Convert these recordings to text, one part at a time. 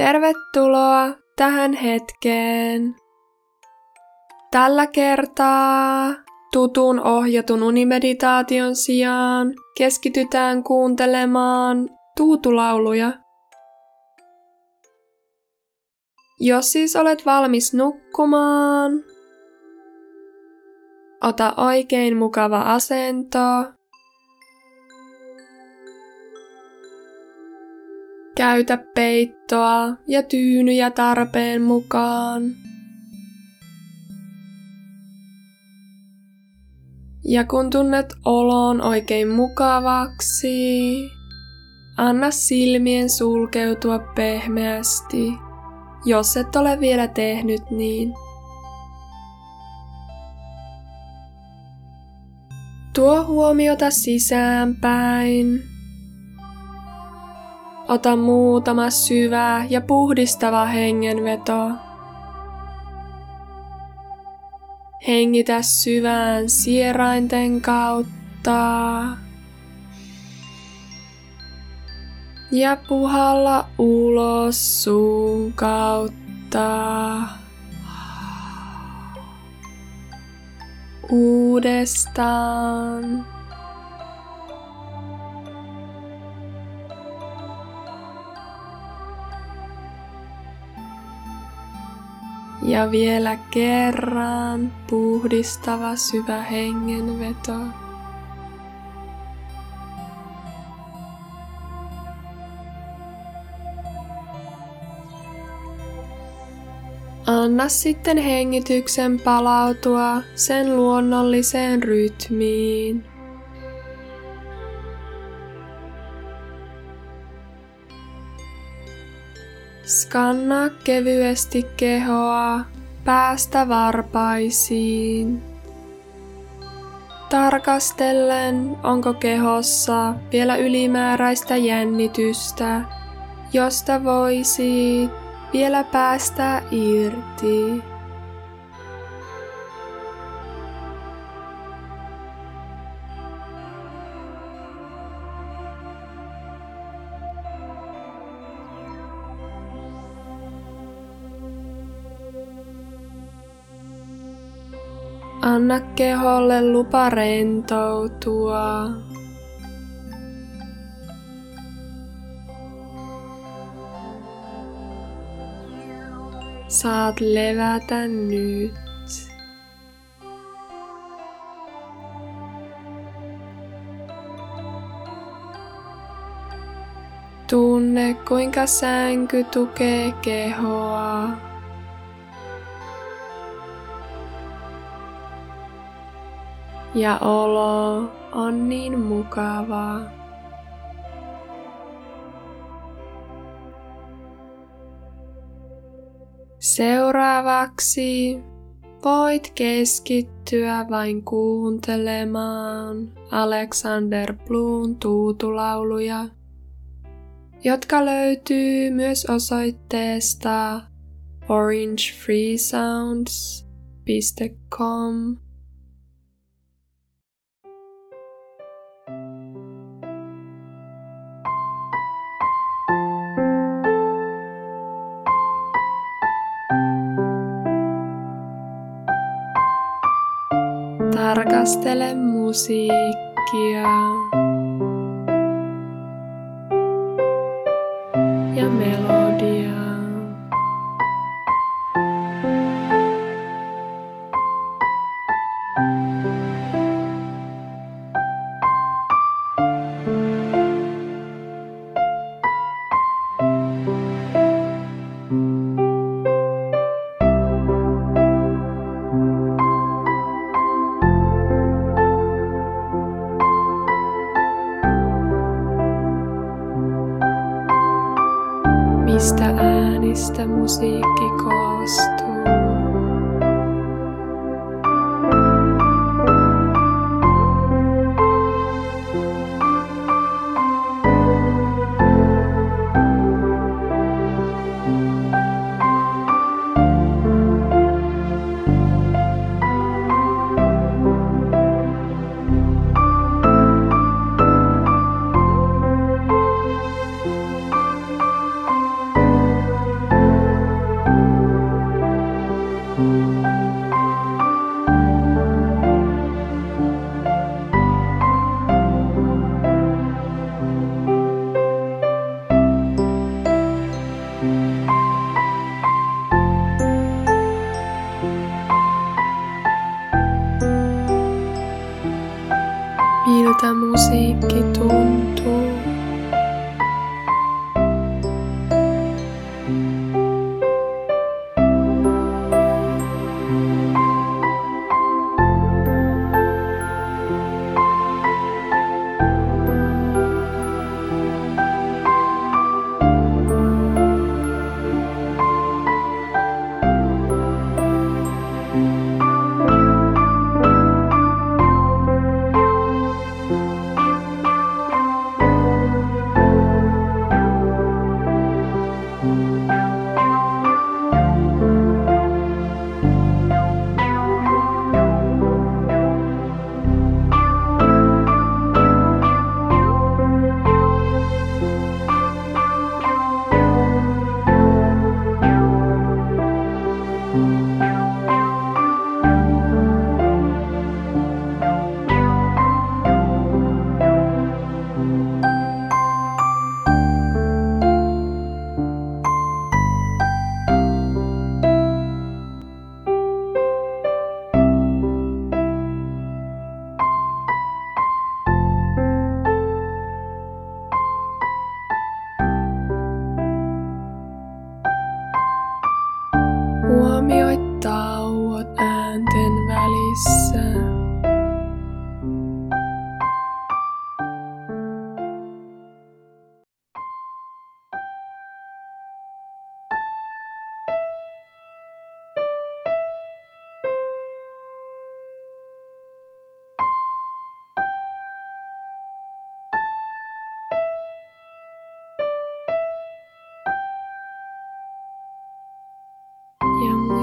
Tervetuloa tähän hetkeen. Tällä kertaa tutun ohjatun unimeditaation sijaan keskitytään kuuntelemaan tuutulauluja. Jos siis olet valmis nukkumaan, ota oikein mukava asento Käytä peittoa ja tyynyjä tarpeen mukaan. Ja kun tunnet olon oikein mukavaksi, anna silmien sulkeutua pehmeästi, jos et ole vielä tehnyt niin. Tuo huomiota sisäänpäin Ota muutama syvä ja puhdistava hengenveto. Hengitä syvään sierainten kautta. Ja puhalla ulos suun kautta. Uudestaan. Ja vielä kerran puhdistava syvä hengenveto. Anna sitten hengityksen palautua sen luonnolliseen rytmiin. Skannaa kevyesti kehoa päästä varpaisiin. Tarkastellen, onko kehossa vielä ylimääräistä jännitystä, josta voisi vielä päästä irti. Anna keholle lupa rentoutua. Saat levätä nyt. Tunne kuinka sänky tukee kehoa. Ja olo on niin mukavaa. Seuraavaksi voit keskittyä vain kuuntelemaan Alexander Bloom tuutulauluja, jotka löytyy myös osoitteesta orangefreesounds.com Tarkastele musiikkia. Ja melodiaa. Krista mūzika klāstu.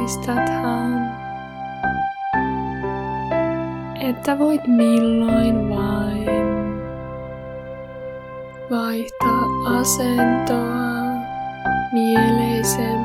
Muistathan, että voit milloin vain vaihtaa asentoa mieleisemmäksi.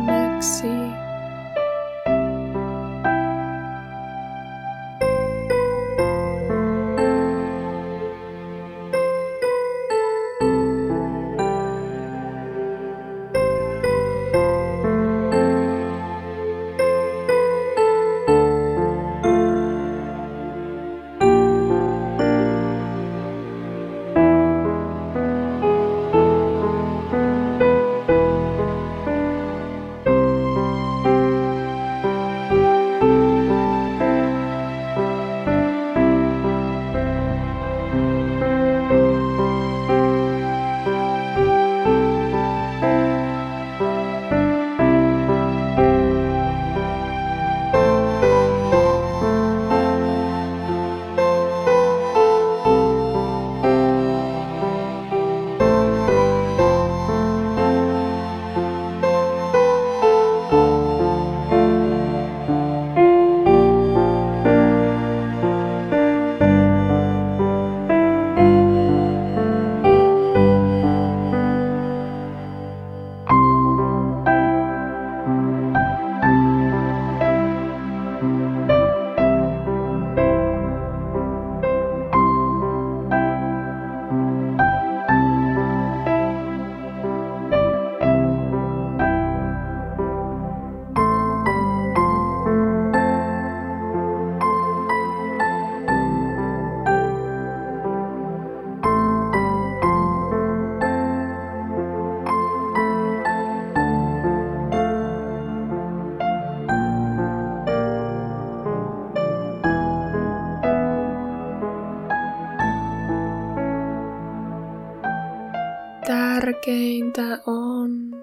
Tärkeintä on,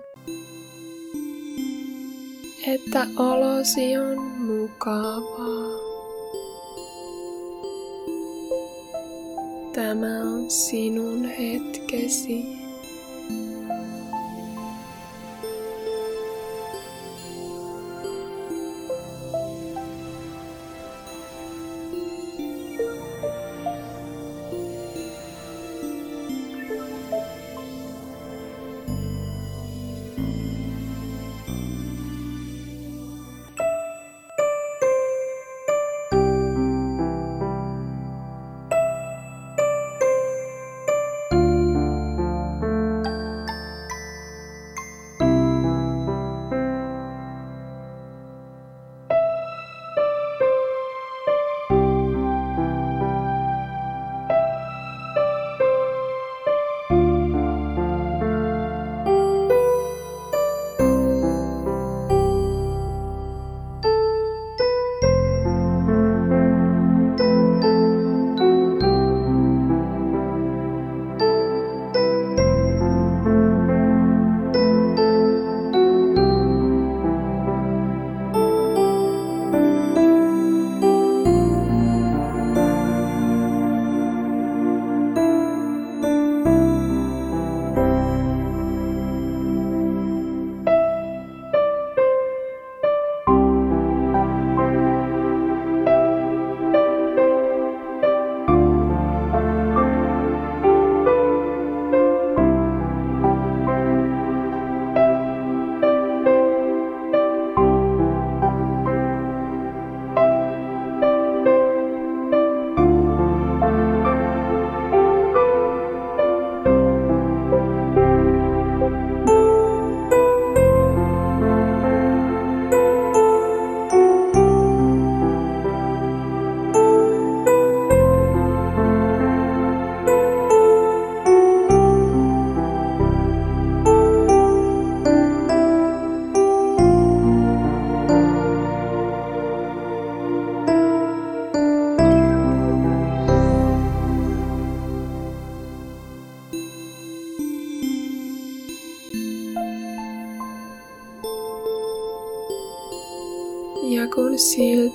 että olosi on mukavaa. Tämä on sinun hetkesi.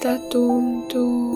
Siltä tuntuu,